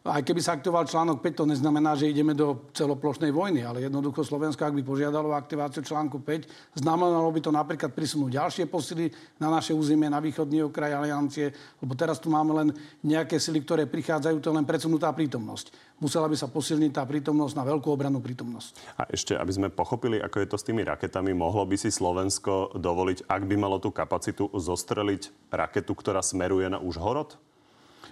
aj keby sa aktivoval článok 5, to neznamená, že ideme do celoplošnej vojny, ale jednoducho Slovensko, ak by požiadalo aktiváciu článku 5, znamenalo by to napríklad prisunúť ďalšie posily na naše územie, na východný okraj aliancie, lebo teraz tu máme len nejaké sily, ktoré prichádzajú, to len predsunutá prítomnosť. Musela by sa posilniť tá prítomnosť na veľkú obranú prítomnosť.
A ešte, aby sme pochopili, ako je to s tými raketami, mohlo by si Slovensko dovoliť, ak by malo tú kapacitu, zostreliť raketu, ktorá smeruje na Užhorod?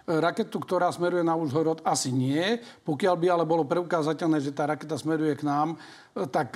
Raketu, ktorá smeruje na Užhorod, asi nie. Pokiaľ by ale bolo preukázateľné, že tá raketa smeruje k nám, tak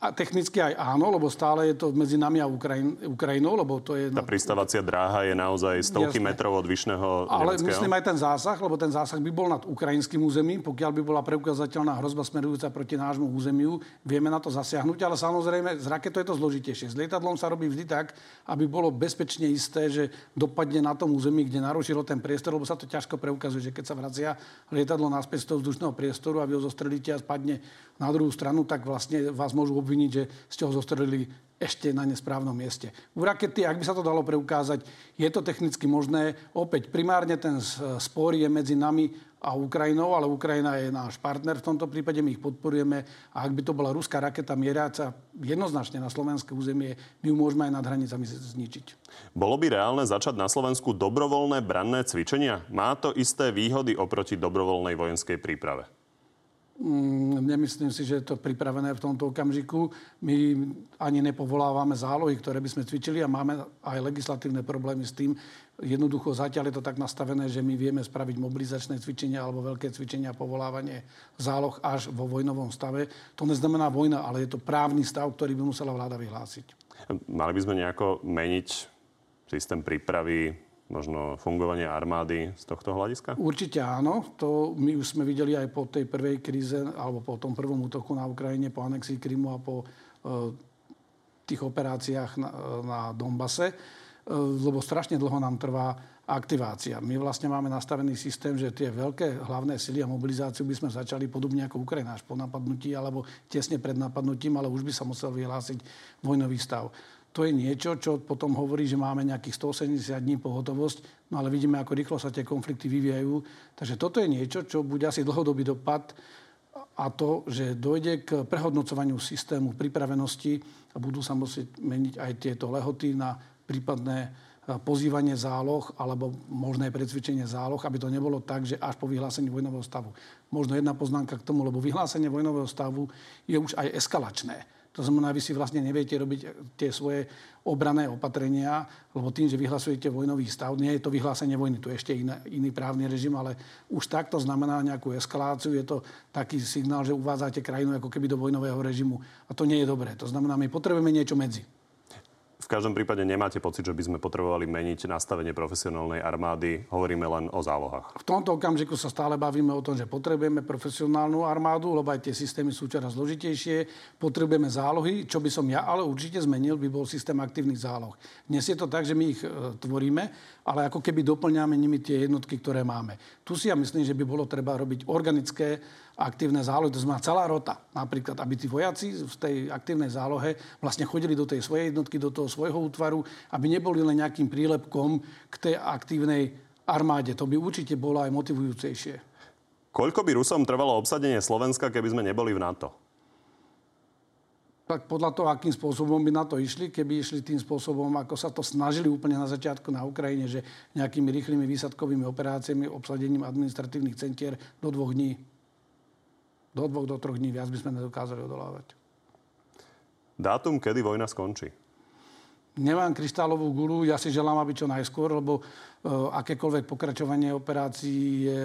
a technicky aj áno, lebo stále je to medzi nami a Ukrajin, Ukrajinou, lebo to je...
Tá pristávacia dráha je naozaj stovky Jasne. metrov od vyšného
Ale nemeckého. myslím aj ten zásah, lebo ten zásah by bol nad ukrajinským územím, pokiaľ by bola preukazateľná hrozba smerujúca proti nášmu územiu, vieme na to zasiahnuť, ale samozrejme z raketou je to zložitejšie. S lietadlom sa robí vždy tak, aby bolo bezpečne isté, že dopadne na tom území, kde narušilo ten priestor, lebo sa to ťažko preukazuje, že keď sa vracia lietadlo naspäť z toho vzdušného priestoru a vy ho zostrelíte a spadne na druhú stranu, tak vlastne vás môžu obviniť, že ste ho zostrelili ešte na nesprávnom mieste. U rakety, ak by sa to dalo preukázať, je to technicky možné. Opäť primárne ten spor je medzi nami a Ukrajinou, ale Ukrajina je náš partner v tomto prípade, my ich podporujeme a ak by to bola ruská raketa mieriaca jednoznačne na slovenské územie, my ju môžeme aj nad hranicami zničiť.
Bolo by reálne začať na Slovensku dobrovoľné branné cvičenia? Má to isté výhody oproti dobrovoľnej vojenskej príprave?
Mm, nemyslím si, že je to pripravené v tomto okamžiku. My ani nepovolávame zálohy, ktoré by sme cvičili a máme aj legislatívne problémy s tým. Jednoducho zatiaľ je to tak nastavené, že my vieme spraviť mobilizačné cvičenia alebo veľké cvičenia, povolávanie záloh až vo vojnovom stave. To neznamená vojna, ale je to právny stav, ktorý by musela vláda vyhlásiť.
Mali by sme nejako meniť systém prípravy možno fungovanie armády z tohto hľadiska?
Určite áno. To my už sme videli aj po tej prvej kríze, alebo po tom prvom útoku na Ukrajine, po anexii Krymu a po e, tých operáciách na, na Donbase, e, lebo strašne dlho nám trvá aktivácia. My vlastne máme nastavený systém, že tie veľké hlavné sily a mobilizáciu by sme začali podobne ako Ukrajina až po napadnutí alebo tesne pred napadnutím, ale už by sa musel vyhlásiť vojnový stav to je niečo, čo potom hovorí, že máme nejakých 180 dní pohotovosť, no ale vidíme, ako rýchlo sa tie konflikty vyvíjajú. Takže toto je niečo, čo bude asi dlhodobý dopad a to, že dojde k prehodnocovaniu systému pripravenosti a budú sa musieť meniť aj tieto lehoty na prípadné e, pozývanie záloh alebo možné predsvičenie záloh, aby to nebolo tak, že až po vyhlásení vojnového stavu. Možno jedna poznámka k tomu, lebo vyhlásenie vojnového stavu je už aj eskalačné to znamená, vy si vlastne neviete robiť tie svoje obrané opatrenia, lebo tým, že vyhlasujete vojnový stav, nie je to vyhlásenie vojny, tu je ešte iný, iný právny režim, ale už takto znamená nejakú eskaláciu, je to taký signál, že uvádzate krajinu ako keby do vojnového režimu a to nie je dobré. To znamená, my potrebujeme niečo medzi
každom prípade nemáte pocit, že by sme potrebovali meniť nastavenie profesionálnej armády. Hovoríme len o zálohách.
V tomto okamžiku sa stále bavíme o tom, že potrebujeme profesionálnu armádu, lebo aj tie systémy sú čoraz zložitejšie. Potrebujeme zálohy. Čo by som ja ale určite zmenil, by bol systém aktívnych záloh. Dnes je to tak, že my ich e, tvoríme, ale ako keby doplňame nimi tie jednotky, ktoré máme. Tu si ja myslím, že by bolo treba robiť organické aktívne zálohy, to znamená celá rota. Napríklad, aby tí vojaci v tej aktívnej zálohe vlastne chodili do tej svojej jednotky, do toho svojho útvaru, aby neboli len nejakým prílepkom k tej aktívnej armáde. To by určite bolo aj motivujúcejšie.
Koľko by Rusom trvalo obsadenie Slovenska, keby sme neboli v NATO?
tak podľa toho, akým spôsobom by na to išli, keby išli tým spôsobom, ako sa to snažili úplne na začiatku na Ukrajine, že nejakými rýchlymi výsadkovými operáciami, obsadením administratívnych centier do dvoch dní. Do dvoch, do troch dní viac by sme nedokázali odolávať.
Dátum, kedy vojna skončí?
Nemám kryštálovú gulu, ja si želám, aby čo najskôr, lebo uh, akékoľvek pokračovanie operácií je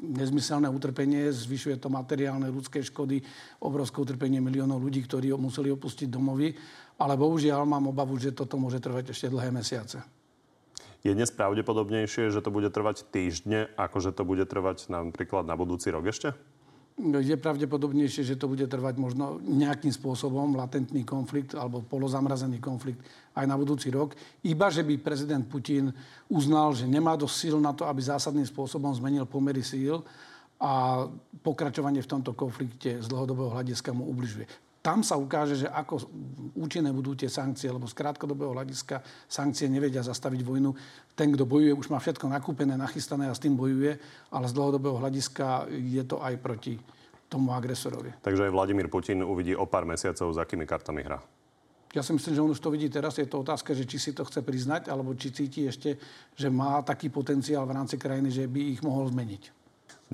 nezmyselné utrpenie, zvyšuje to materiálne ľudské škody, obrovské utrpenie miliónov ľudí, ktorí museli opustiť domovy, ale bohužiaľ mám obavu, že toto môže trvať ešte dlhé mesiace.
Je dnes pravdepodobnejšie, že to bude trvať týždne, ako že to bude trvať napríklad na budúci rok ešte?
Je pravdepodobnejšie, že to bude trvať možno nejakým spôsobom, latentný konflikt alebo polozamrazený konflikt aj na budúci rok. Iba, že by prezident Putin uznal, že nemá dosť síl na to, aby zásadným spôsobom zmenil pomery síl a pokračovanie v tomto konflikte z dlhodobého hľadiska mu ubližuje. Tam sa ukáže, že ako účinné budú tie sankcie, lebo z krátkodobého hľadiska sankcie nevedia zastaviť vojnu. Ten, kto bojuje, už má všetko nakúpené, nachystané a s tým bojuje, ale z dlhodobého hľadiska je to aj proti tomu agresorovi.
Takže aj Vladimír Putin uvidí o pár mesiacov, s akými kartami hrá.
Ja si myslím, že on už to vidí teraz. Je to otázka, že či si to chce priznať, alebo či cíti ešte, že má taký potenciál v rámci krajiny, že by ich mohol zmeniť.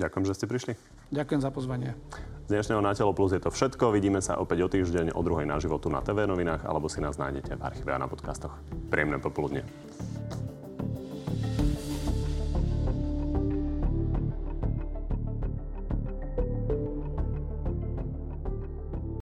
Ďakujem, že ste prišli.
Ďakujem za pozvanie.
Z dnešného Na telo plus je to všetko. Vidíme sa opäť o týždeň o druhej na životu na TV novinách alebo si nás nájdete v archíve a na podcastoch. Príjemné popoludne.